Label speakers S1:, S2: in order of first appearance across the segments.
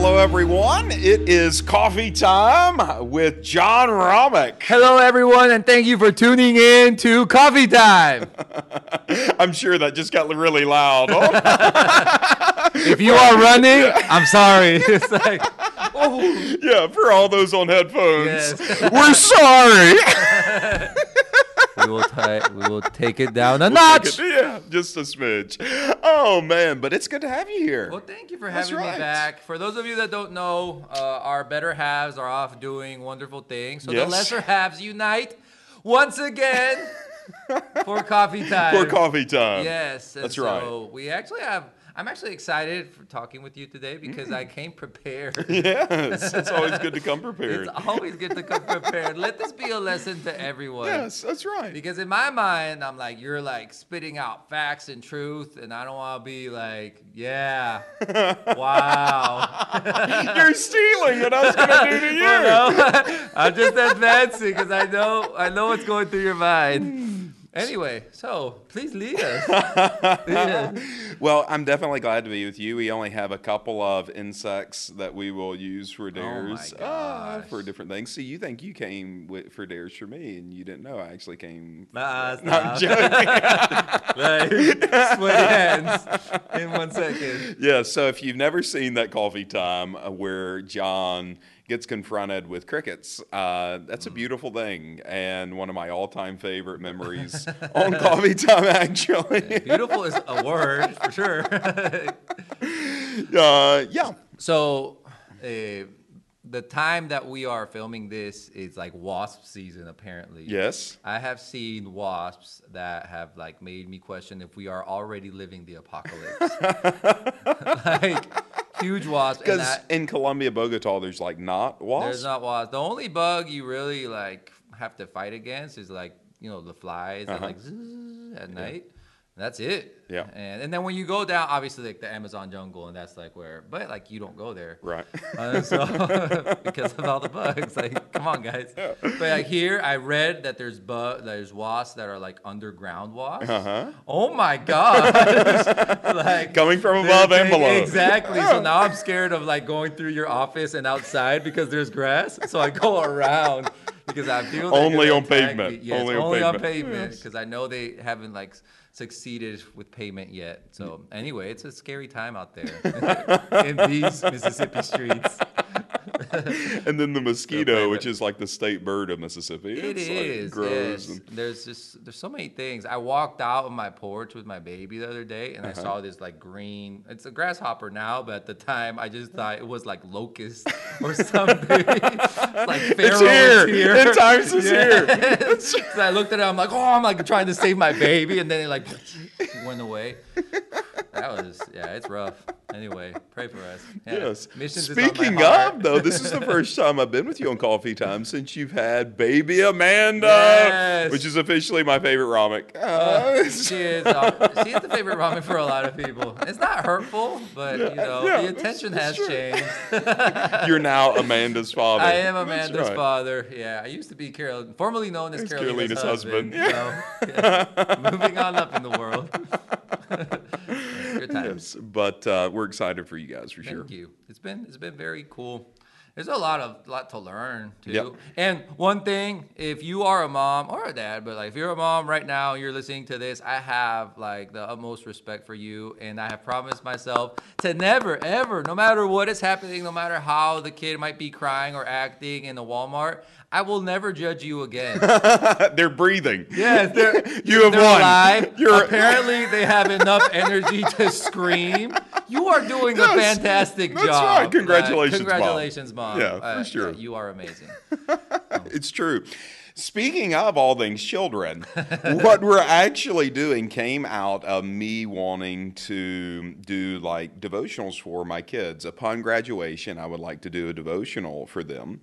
S1: Hello, everyone. It is coffee time with John Romick.
S2: Hello, everyone, and thank you for tuning in to Coffee Time.
S1: I'm sure that just got really loud. Oh.
S2: if you are running, I'm sorry. It's like,
S1: oh. Yeah, for all those on headphones,
S2: Yes.
S1: we're sorry.
S2: We will ta- we will take it down a
S1: Take
S2: notch.
S1: it- yeah, just a smidge. Oh man, but it's good to have you here.
S2: Well, thank you for
S1: That's
S2: having
S1: right.
S2: me back. For those of you that don't know, uh, our better halves are off doing wonderful things. So
S1: Yes.
S2: the lesser halves unite once again for coffee time.
S1: For coffee time.
S2: Yes, and
S1: That's
S2: so We actually have. I'm actually excited for talking with you today because I mm. came prepared.
S1: Yes, it's always good to come prepared.
S2: It's always good to come prepared. Let this be a lesson to everyone.
S1: Yes, that's right.
S2: Because in my mind, I'm like, you're like spitting out facts and truth, and I don't want to be like, yeah, wow.
S1: You're stealing what I was going to do to you.
S2: Well, no, I'm just advancing because I know I know what's going through your mind. Hmm. Anyway, so please lead us. Yeah.
S1: Well, I'm definitely glad to be with you. We only have a couple of insects that we will use for dares uh, for different things. See, you think you came with, for dares for me, and you didn't know I actually came.
S2: Nah,
S1: No, I'm joking.
S2: like, sweaty hands in one second.
S1: yeah, so if you've never seen that coffee time uh, where John gets confronted with crickets, uh, that's a beautiful thing and one of my all-time favorite memories on coffee time. Actually,
S2: Beautiful is a word for sure.
S1: uh, yeah.
S2: So, uh, the time that we are filming this is like wasp season, apparently.
S1: Yes.
S2: I have seen wasps that have like made me question if we are already living the apocalypse. like huge wasps.
S1: Because in Colombia, Bogota, there's like not wasps.
S2: there's not wasps. The only bug you really like have to fight against is like you know the flies that
S1: Uh-huh.
S2: like zzz at night. That's it.
S1: Yeah.
S2: And and then when you go down, obviously like the Amazon jungle, and that's like where, but like you don't go there.
S1: Right.
S2: Uh, so because of all the bugs, like come on, guys. But like here, I read that there's bug, there's wasps that are like underground wasps.
S1: Uh-huh.
S2: Oh my god! like
S1: Coming from above and below.
S2: Exactly. So now I'm scared of like going through your office and outside because there's grass. So I go around because I feel
S1: Only on
S2: attack
S1: pavement.
S2: me. Yes,
S1: Only
S2: only,
S1: on
S2: on
S1: pavement.
S2: pavement because I know they haven't like succeeded with payment yet. So anyway, it's a scary time out there in these Mississippi streets.
S1: and then the mosquito,
S2: So
S1: which is like the state bird of Mississippi.
S2: It
S1: It's, like, grows
S2: yes.
S1: and-
S2: There's just there's so many things. I walked out on my porch with my baby the other day, and
S1: Uh-huh.
S2: I saw this like green. It's a grasshopper now, but at the time I just thought it was like locust or something. it's like
S1: It's here.
S2: is here.
S1: In times is here.
S2: So I looked at it. I'm like, oh, I'm like trying to save my baby, and then it like went away. That was yeah, it's rough. Anyway, pray for us. Yeah.
S1: Yes.
S2: Missions is on my
S1: Speaking of, though, this is the first time I've been with you on Coffee Time since you've had baby Amanda,
S2: Yes.
S1: which is officially my favorite Romic. Uh,
S2: She is, uh, she is the favorite ramen for a lot of people. It's not hurtful, but you know
S1: yeah,
S2: the
S1: attention
S2: has
S1: true.
S2: changed.
S1: You're now Amanda's father.
S2: I am Amanda's
S1: right.
S2: father. Yeah, I used to be Carol, formerly known as Carolina's,
S1: Carolina's husband.
S2: husband. So, yeah, moving on up in the world. Times.
S1: But uh, we're excited for you guys for sure.
S2: Thank you. It's been it's been very cool. There's a lot of lot to learn too.
S1: Yep.
S2: And one thing, if you are a mom or a dad, but like if you're a mom right now, and you're listening to this, I have like the utmost respect for you, and I have promised myself to never, ever, no matter what is happening, no matter how the kid might be crying or acting in the Walmart, I will never judge you again.
S1: They're breathing.
S2: Yes, they're,
S1: You have
S2: they're
S1: won.
S2: alive.
S1: You're-
S2: Apparently, they have enough energy to scream. You are doing a
S1: Yes,
S2: fantastic
S1: that's
S2: job.
S1: right. Congratulations, Mom.
S2: congratulations, mom.
S1: Yeah, for
S2: Uh,
S1: sure.
S2: you are amazing.
S1: It's true. Speaking of all things children, what we're actually doing came out of me wanting to do like devotionals for my kids. Upon graduation, I would like to do a devotional for them.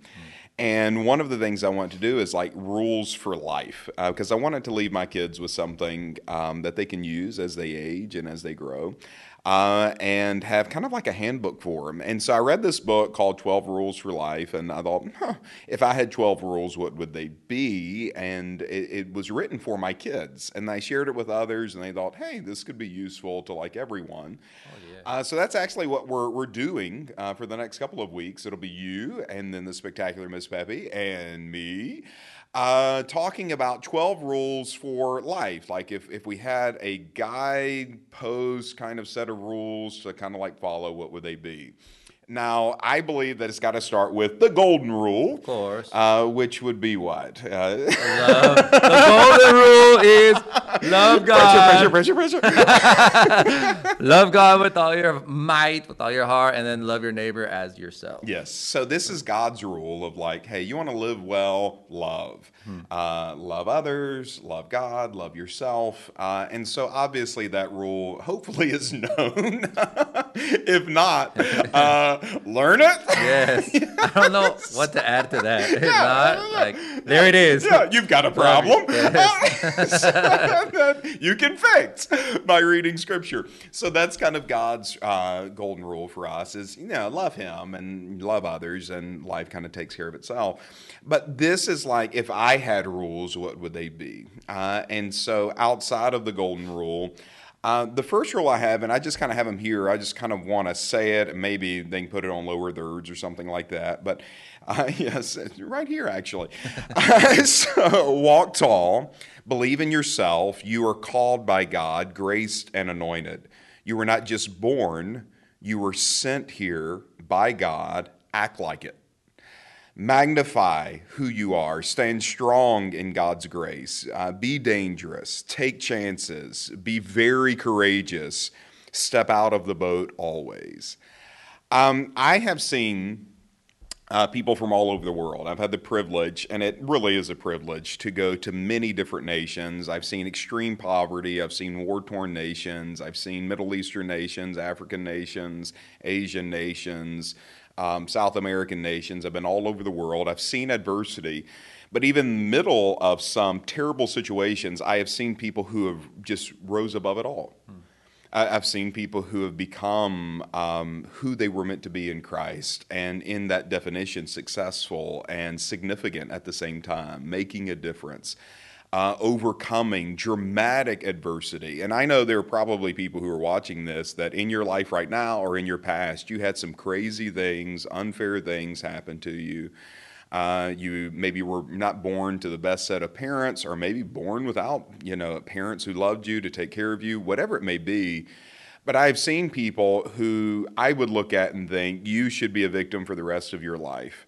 S1: And one of the things I want to do is like rules for life, because I wanted to leave my kids with something um, that they can use as they age and as they grow. Uh, and have kind of like a handbook for them. And so I read this book called 12 Rules for Life, and I thought, huh, if I had 12 rules, what would they be? And it, it, was written for my kids. And I shared it with others, and they thought, hey, this could be useful to like everyone. Oh, yeah. uh, so that's actually what we're, we're doing uh, for the next couple of weeks. It'll be you, and then the spectacular Miss Peppy, and me uh, talking about 12 rules for life. Like if, if we had a guide post kind of set of rules to kind of like follow, what would they be? Now, I believe that it's got to start with the golden rule.
S2: Of course.
S1: Uh, which would be what? Uh.
S2: The golden rule is love God.
S1: Pressure, pressure, pressure,
S2: love God with all your might, with all your heart, and then love your neighbor as yourself.
S1: Yes. So this is God's rule of like, hey, you want to live well, love. Hmm. Uh, love others, love God, love yourself. Uh, and so obviously that rule hopefully is known. if not, uh, learn it.
S2: Yes. I don't know what to add to that. If yeah, not, like there it is.
S1: Yeah, you've got a problem. Yes. you can fix by reading scripture. So that's kind of God's uh, golden rule for us is, you know, love him and love others and life kind of takes care of itself. But this is like if I had rules, what would they be? Uh, and so outside of the golden rule, uh, the first rule I have, and I just kind of have them here, I just kind of want to say it, and maybe they can put it on lower thirds or something like that. But uh, yes, right here actually. so walk tall, believe in yourself. You are called by God, graced and anointed. You were not just born, you were sent here by God. Act like it. Magnify who you are. Stand strong in God's grace. Uh, be dangerous. Take chances. Be very courageous. Step out of the boat always. Um, I have seen uh, people from all over the world. I've had the privilege, and it really is a privilege, to go to many different nations. I've seen extreme poverty. I've seen war torn nations. I've seen Middle Eastern nations, African nations, Asian nations um, South American nations. I've been all over the world. I've seen adversity. But even in the middle of some terrible situations, I have seen people who have just rose above it all. Hmm. I've seen people who have become um, who they were meant to be in Christ, and in that definition, successful and significant at the same time, making a difference uh, overcoming dramatic adversity. And I know there are probably people who are watching this that in your life right now or in your past, you had some crazy things, unfair things happen to you. Uh, you maybe were not born to the best set of parents, or maybe born without, you know, parents who loved you to take care of you, whatever it may be. But I've seen people who I would look at and think you should be a victim for the rest of your life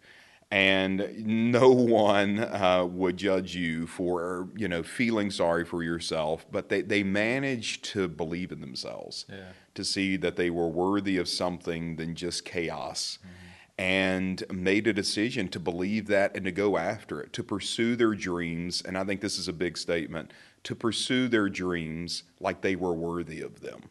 S1: and no one uh, would judge you for you know feeling sorry for yourself but they, they managed to believe in themselves yeah. to see that they were worthy of something than just chaos mm-hmm. and made a decision to believe that and to go after it to pursue their dreams and i think this is a big statement to pursue their dreams like they were worthy of them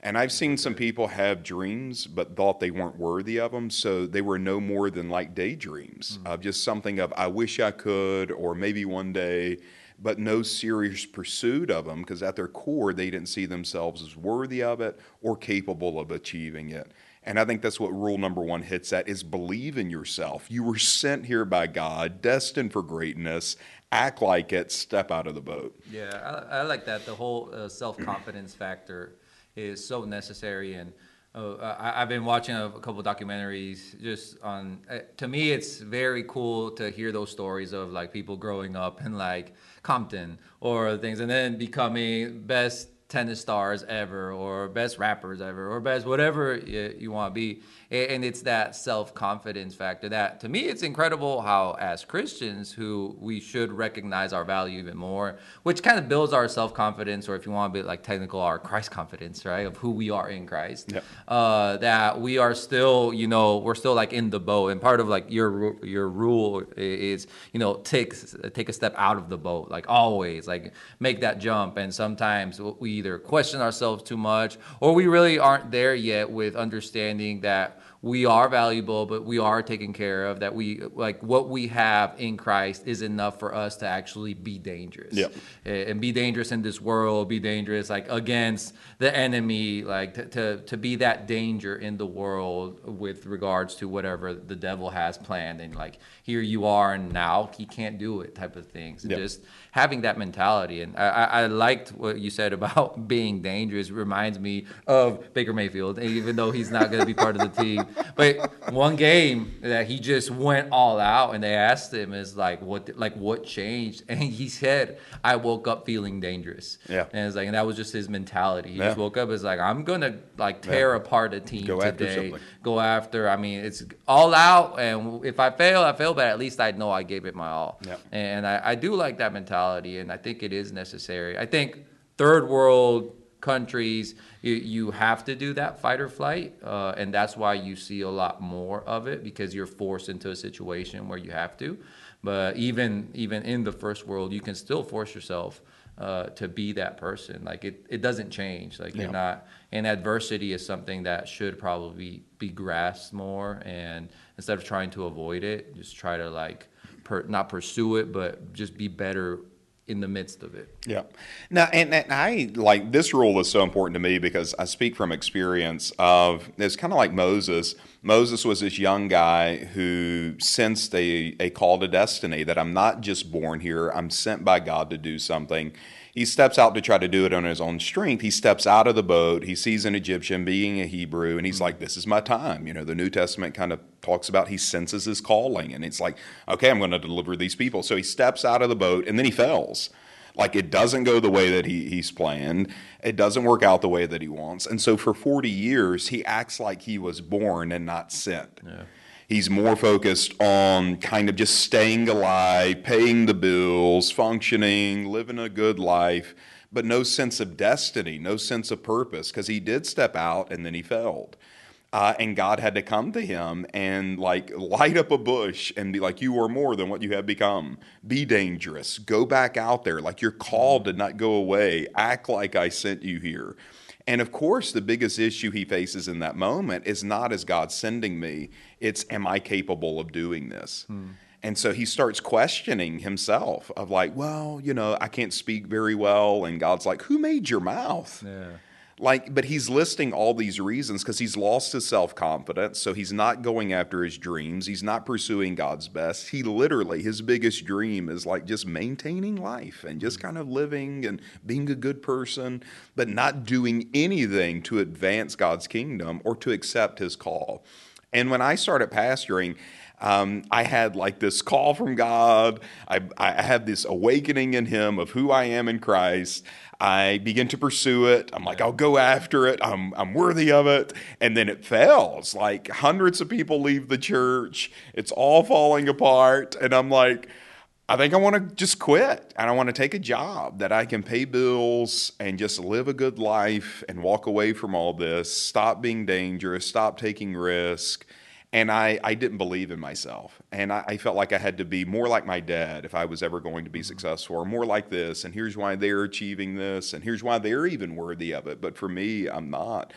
S1: and I've seen some people have dreams, but thought they weren't worthy of them. So they were no more than like daydreams mm-hmm. of just something of, I wish I could, or maybe one day, but no serious pursuit of them because at their core, they didn't see themselves as worthy of it or capable of achieving it. And I think that's what rule number one hits at is believe in yourself. You were sent here by God, destined for greatness. Act like it, step out of the boat.
S2: Yeah, I, I like that. The whole uh, self confidence factor is so necessary. And uh, I, have been watching a, a couple documentaries just on. Uh, to me, it's very cool to hear those stories of like people growing up in like Compton or things, and then becoming best tennis stars ever or best rappers ever or best whatever you, you want to be and it's that self-confidence factor that to me it's incredible how as christians who we should recognize our value even more which kind of builds our self-confidence or if you want to be like technical our christ confidence right of who we are in christ. Yep. uh, that we are still you know we're still like in the boat and part of like your your rule is you know take take a step out of the boat like always like make that jump. And sometimes we either question ourselves too much or we really aren't there yet with understanding that we are valuable, but we are taken care of. That we like what we have in Christ is enough for us to actually be dangerous.
S1: Yep.
S2: and be dangerous in this world. Be dangerous like against the enemy. Like to, to to be that danger in the world with regards to whatever the devil has planned. And like here you are, and now he can't do it. Type of things.
S1: Yep.
S2: Just having that mentality. And I, I, I liked what you said about being dangerous. It reminds me of Baker Mayfield, even though he's not going to be part of the team. But one game that he just went all out, and they asked him is like, what, like what changed? And he said, I woke up feeling dangerous.
S1: Yeah.
S2: And it's like, and that was just his mentality. He
S1: Yeah.
S2: just woke up as like, I'm gonna like tear apart a team
S1: Go
S2: today.
S1: something.
S2: Go after. I mean, it's all out, and if I fail, I fail, but at least I know I gave it my all.
S1: Yeah.
S2: And I, I do like that mentality, and I think it is necessary. I think third world countries, you, you have to do that fight or flight, uh, and that's why you see a lot more of it because you're forced into a situation where you have to. But even even in the first world, you can still force yourself uh, to be that person. Like it, it doesn't change. Like
S1: Yeah.
S2: you're not. And adversity is something that should probably be grasped more. And instead of trying to avoid it, just try to like per, not pursue it, but just be better in the midst of it.
S1: Yeah. Now, and, and I like this rule is so important to me because I speak from experience of it's kind of like Moses. Moses was this young guy who sensed a, a call to destiny that I'm not just born here, I'm sent by God to do something. He steps out to try to do it on his own strength. He steps out of the boat. He sees an Egyptian being a Hebrew, and he's mm-hmm. like, This is my time. You know, the New Testament kind of talks about he senses his calling, and it's like, Okay, I'm going to deliver these people. So he steps out of the boat, and then he fails. Like it doesn't go the way that he, he's planned. It doesn't work out the way that he wants. And so for 40 years, he acts like he was born and not sent. He's more focused on kind of just staying alive, paying the bills, functioning, living a good life, but no sense of destiny, no sense of purpose, because he did step out and then he failed. Uh, and God had to come to him and like light up a bush and be like, You are more than what you have become. Be dangerous. Go back out there. Like your call did not go away. Act like I sent you here. And of course, the biggest issue he faces in that moment is not as God sending me, it's am I capable of doing this? Hmm. And so he starts questioning himself of like, well, you know, I can't speak very well. And God's like, who made your mouth?
S2: Yeah.
S1: Like, but he's listing all these reasons because he's lost his self confidence. So he's not going after his dreams. He's not pursuing God's best. He literally, his biggest dream is like just maintaining life and just kind of living and being a good person, but not doing anything to advance God's kingdom or to accept his call. And when I started pastoring, um, I had like this call from God. I, I had this awakening in Him of who I am in Christ. I begin to pursue it. I'm like, I'll go after it. I'm, I'm worthy of it. And then it fails. Like hundreds of people leave the church. It's all falling apart. And I'm like, I think I want to just quit and I want to take a job that I can pay bills and just live a good life and walk away from all this, stop being dangerous, stop taking risk. And I, I didn't believe in myself. And I, I felt like I had to be more like my dad if I was ever going to be mm-hmm. successful, or more like this. And here's why they're achieving this, and here's why they're even worthy of it. But for me, I'm not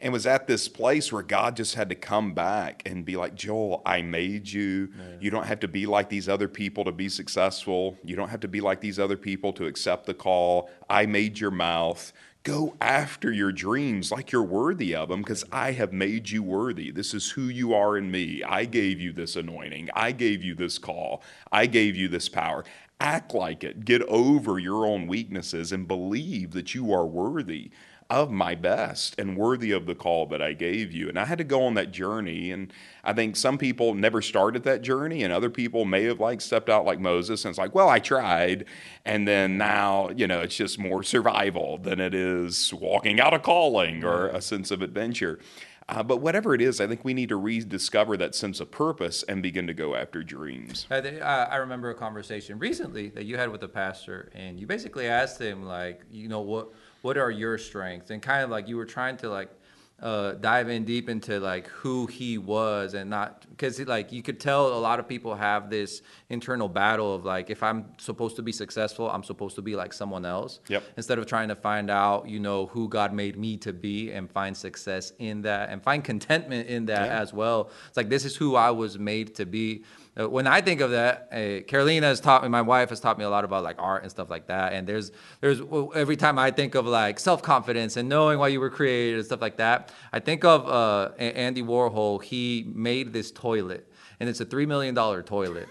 S1: and was at this place where God just had to come back and be like, Joel, I made you. You don't have to be like these other people to be successful. You don't have to be like these other people to accept the call. I made your mouth. Go after your dreams like you're worthy of them because I have made you worthy. This is who you are in me. I gave you this anointing. I gave you this call. I gave you this power. Act like it. Get over your own weaknesses and believe that you are worthy of my best and worthy of the call that I gave you. And I had to go on that journey. And I think some people never started that journey, and other people may have like stepped out like Moses and it's like, well, I tried. And then now, you know, it's just more survival than it is walking out a calling or a sense of adventure. Uh, but whatever it is, I think we need to rediscover that sense of purpose and begin to go after dreams.
S2: I, uh, I remember a conversation recently that you had with a pastor, and you basically asked him, like, you know, what what are your strengths, and kind of like you were trying to like uh, dive in deep into like who he was and not because like you could tell a lot of people have this internal battle of like if I'm supposed to be successful, I'm supposed to be like someone else.
S1: Yep.
S2: Instead of trying to find out, you know, who God made me to be and find success in that and find contentment in that
S1: Yeah.
S2: as well. It's like this is who I was made to be. Uh, when I think of that, uh, Carolina has taught me. My wife has taught me a lot about like art and stuff like that. And there's there's every time I think of like self confidence and knowing why you were created and stuff like that, I think of uh, Andy Warhol. He made this toilet, and it's a three million dollar toilet.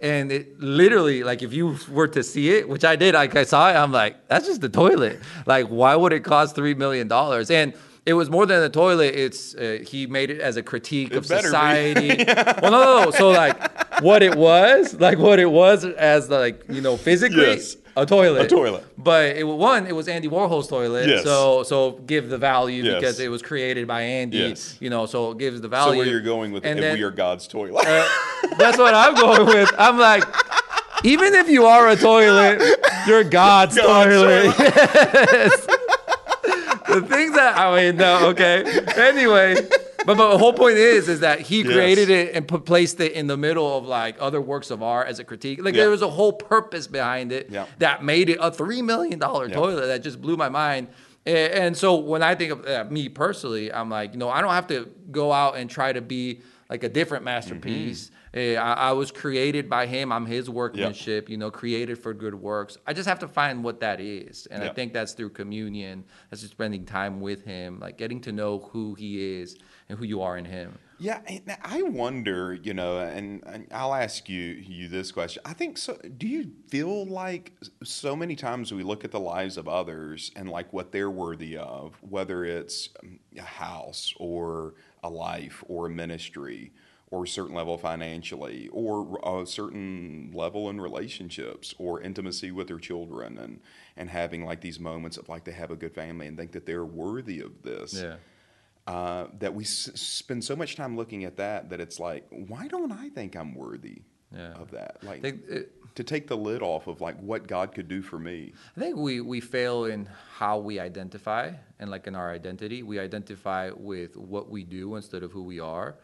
S2: And it literally, like, if you were to see it, which I did, like, I saw it, I'm like, that's just the toilet. Like, why would it cost three million dollars? And it was more than a toilet. It's uh, he made it as a critique of
S1: better be.
S2: society. well, no, no, no. So like, what it was, like, what it was as like, you know, physically,
S1: Yes.
S2: a toilet.
S1: A toilet.
S2: But it one, it was Andy Warhol's toilet.
S1: Yes.
S2: So so give the value
S1: Yes.
S2: because it was created by Andy.
S1: Yes.
S2: You know, so it gives the value.
S1: So where you're going with
S2: And then-
S1: we are God's toilet.
S2: uh, that's what I'm going with. I'm like, even if you are a toilet, you're God's,
S1: God's
S2: toilet. Yes. The things that I mean, no, okay. Anyway, but, but the whole point is, is that he
S1: Yes.
S2: created it and put, placed it in the middle of like other works of art as a critique. Like
S1: Yeah.
S2: there was a whole purpose behind it
S1: Yeah.
S2: that made it a three million dollar
S1: Yeah.
S2: toilet that just blew my mind. A- And so when I think of uh, me personally, I'm like, you know, I don't have to go out and try to be like a different masterpiece. Eh, I, I was created by him. I'm his workmanship, you know, created for good works. I just have to find what that is. And
S1: Yeah.
S2: I think that's through communion. That's just spending time with him, like getting to know who he is and who you are in him.
S1: Yeah, I wonder, you know, and, and I'll ask you you this question. I think so. Do you feel like so many times we look at the lives of others and like what they're worthy of, whether it's um, a house or a life or a ministry or a certain level financially or a certain level in relationships or intimacy with their children and and having like these moments of like they have a good family and think that they're worthy of this
S2: Yeah.
S1: uh, that we s- spend so much time looking at that that it's like, why don't I think I'm worthy
S2: Yeah.
S1: of that? Like
S2: think it-
S1: to take the lid off of like what God could do for me.
S2: I think we, we fail in how we identify and like in our identity. We identify with what we do instead of who we are.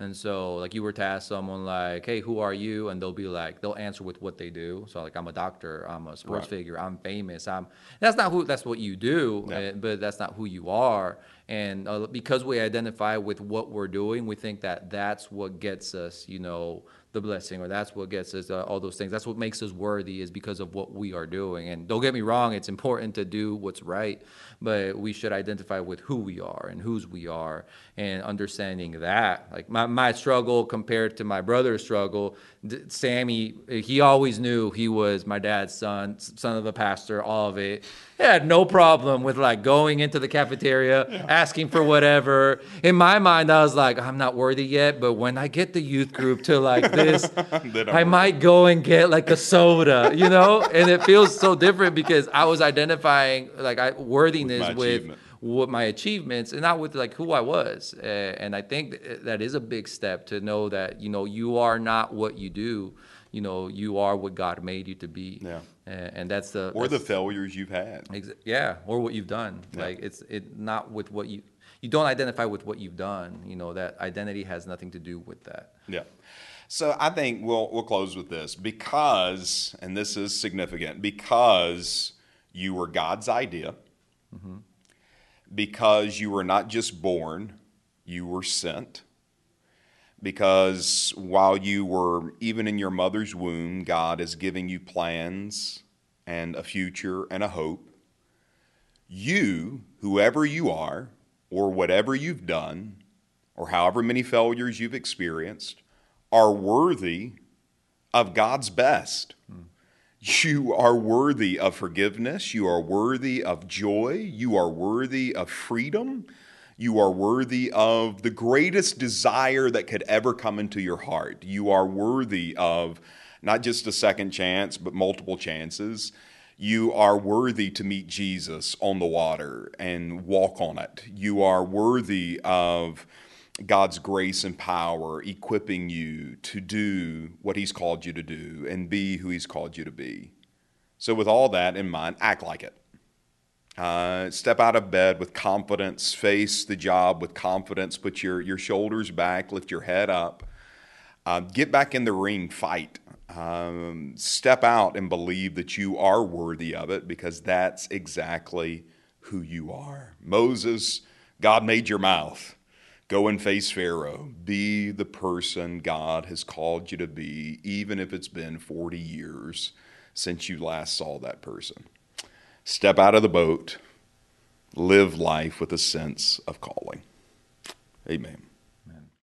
S2: And so like you were to ask someone like, hey, who are you? And they'll be like, they'll answer with what they do. So like I'm a doctor, I'm a sports
S1: Right.
S2: figure, I'm famous. I'm that's not who that's what you do,
S1: Yeah.
S2: uh, but that's not who you are. And uh, because we identify with what we're doing, we think that that's what gets us, you know, the blessing or that's what gets us uh, all those things. That's what makes us worthy is because of what we are doing. And don't get me wrong it's important to do what's right but we should identify with who we are and whose we are and understanding that. Like my, my struggle compared to my brother's struggle sammy he always knew he was my dad's son son of a pastor all of it. He had no problem with like going into the cafeteria asking for whatever. In my mind i was like i'm not worthy yet but when i get the youth group to like this
S1: I'm
S2: might go and get like a soda you know? And it feels so different because i was identifying like I, worthiness with, what my achievements and not with like who i was. Uh, and i think that is a big step to know that you know you are not what you do you know you are what god made you to be
S1: Yeah.
S2: And that's the
S1: Or the failures you've had.
S2: Ex- yeah, or what you've done.
S1: Yeah.
S2: Like it's it not with what you you don't identify with what you've done. You know that identity has nothing to do with that.
S1: Yeah. So I think we'll we'll close with this because, and this is significant, because you were God's idea, mm-hmm. because you were not just born, you were sent. Because while you were even in your mother's womb, God is giving you plans and a future and a hope. You, whoever you are, or whatever you've done, or however many failures you've experienced, are worthy of God's best. Hmm. You are worthy of forgiveness. You are worthy of joy. You are worthy of freedom. You are worthy of the greatest desire that could ever come into your heart. You are worthy of not just a second chance, but multiple chances. You are worthy to meet Jesus on the water and walk on it. You are worthy of God's grace and power equipping you to do what He's called you to do and be who He's called you to be. So, with all that in mind, act like it. Uh, step out of bed with confidence, face the job with confidence, put your, your shoulders back, lift your head up. Uh, get back in the ring, fight. Um, step out and believe that you are worthy of it because that's exactly who you are. Moses, God made your mouth. Go and face Pharaoh. Be the person God has called you to be, even if it's been 40 years since you last saw that person. Step out of the boat. Live life with a sense of calling. Amen.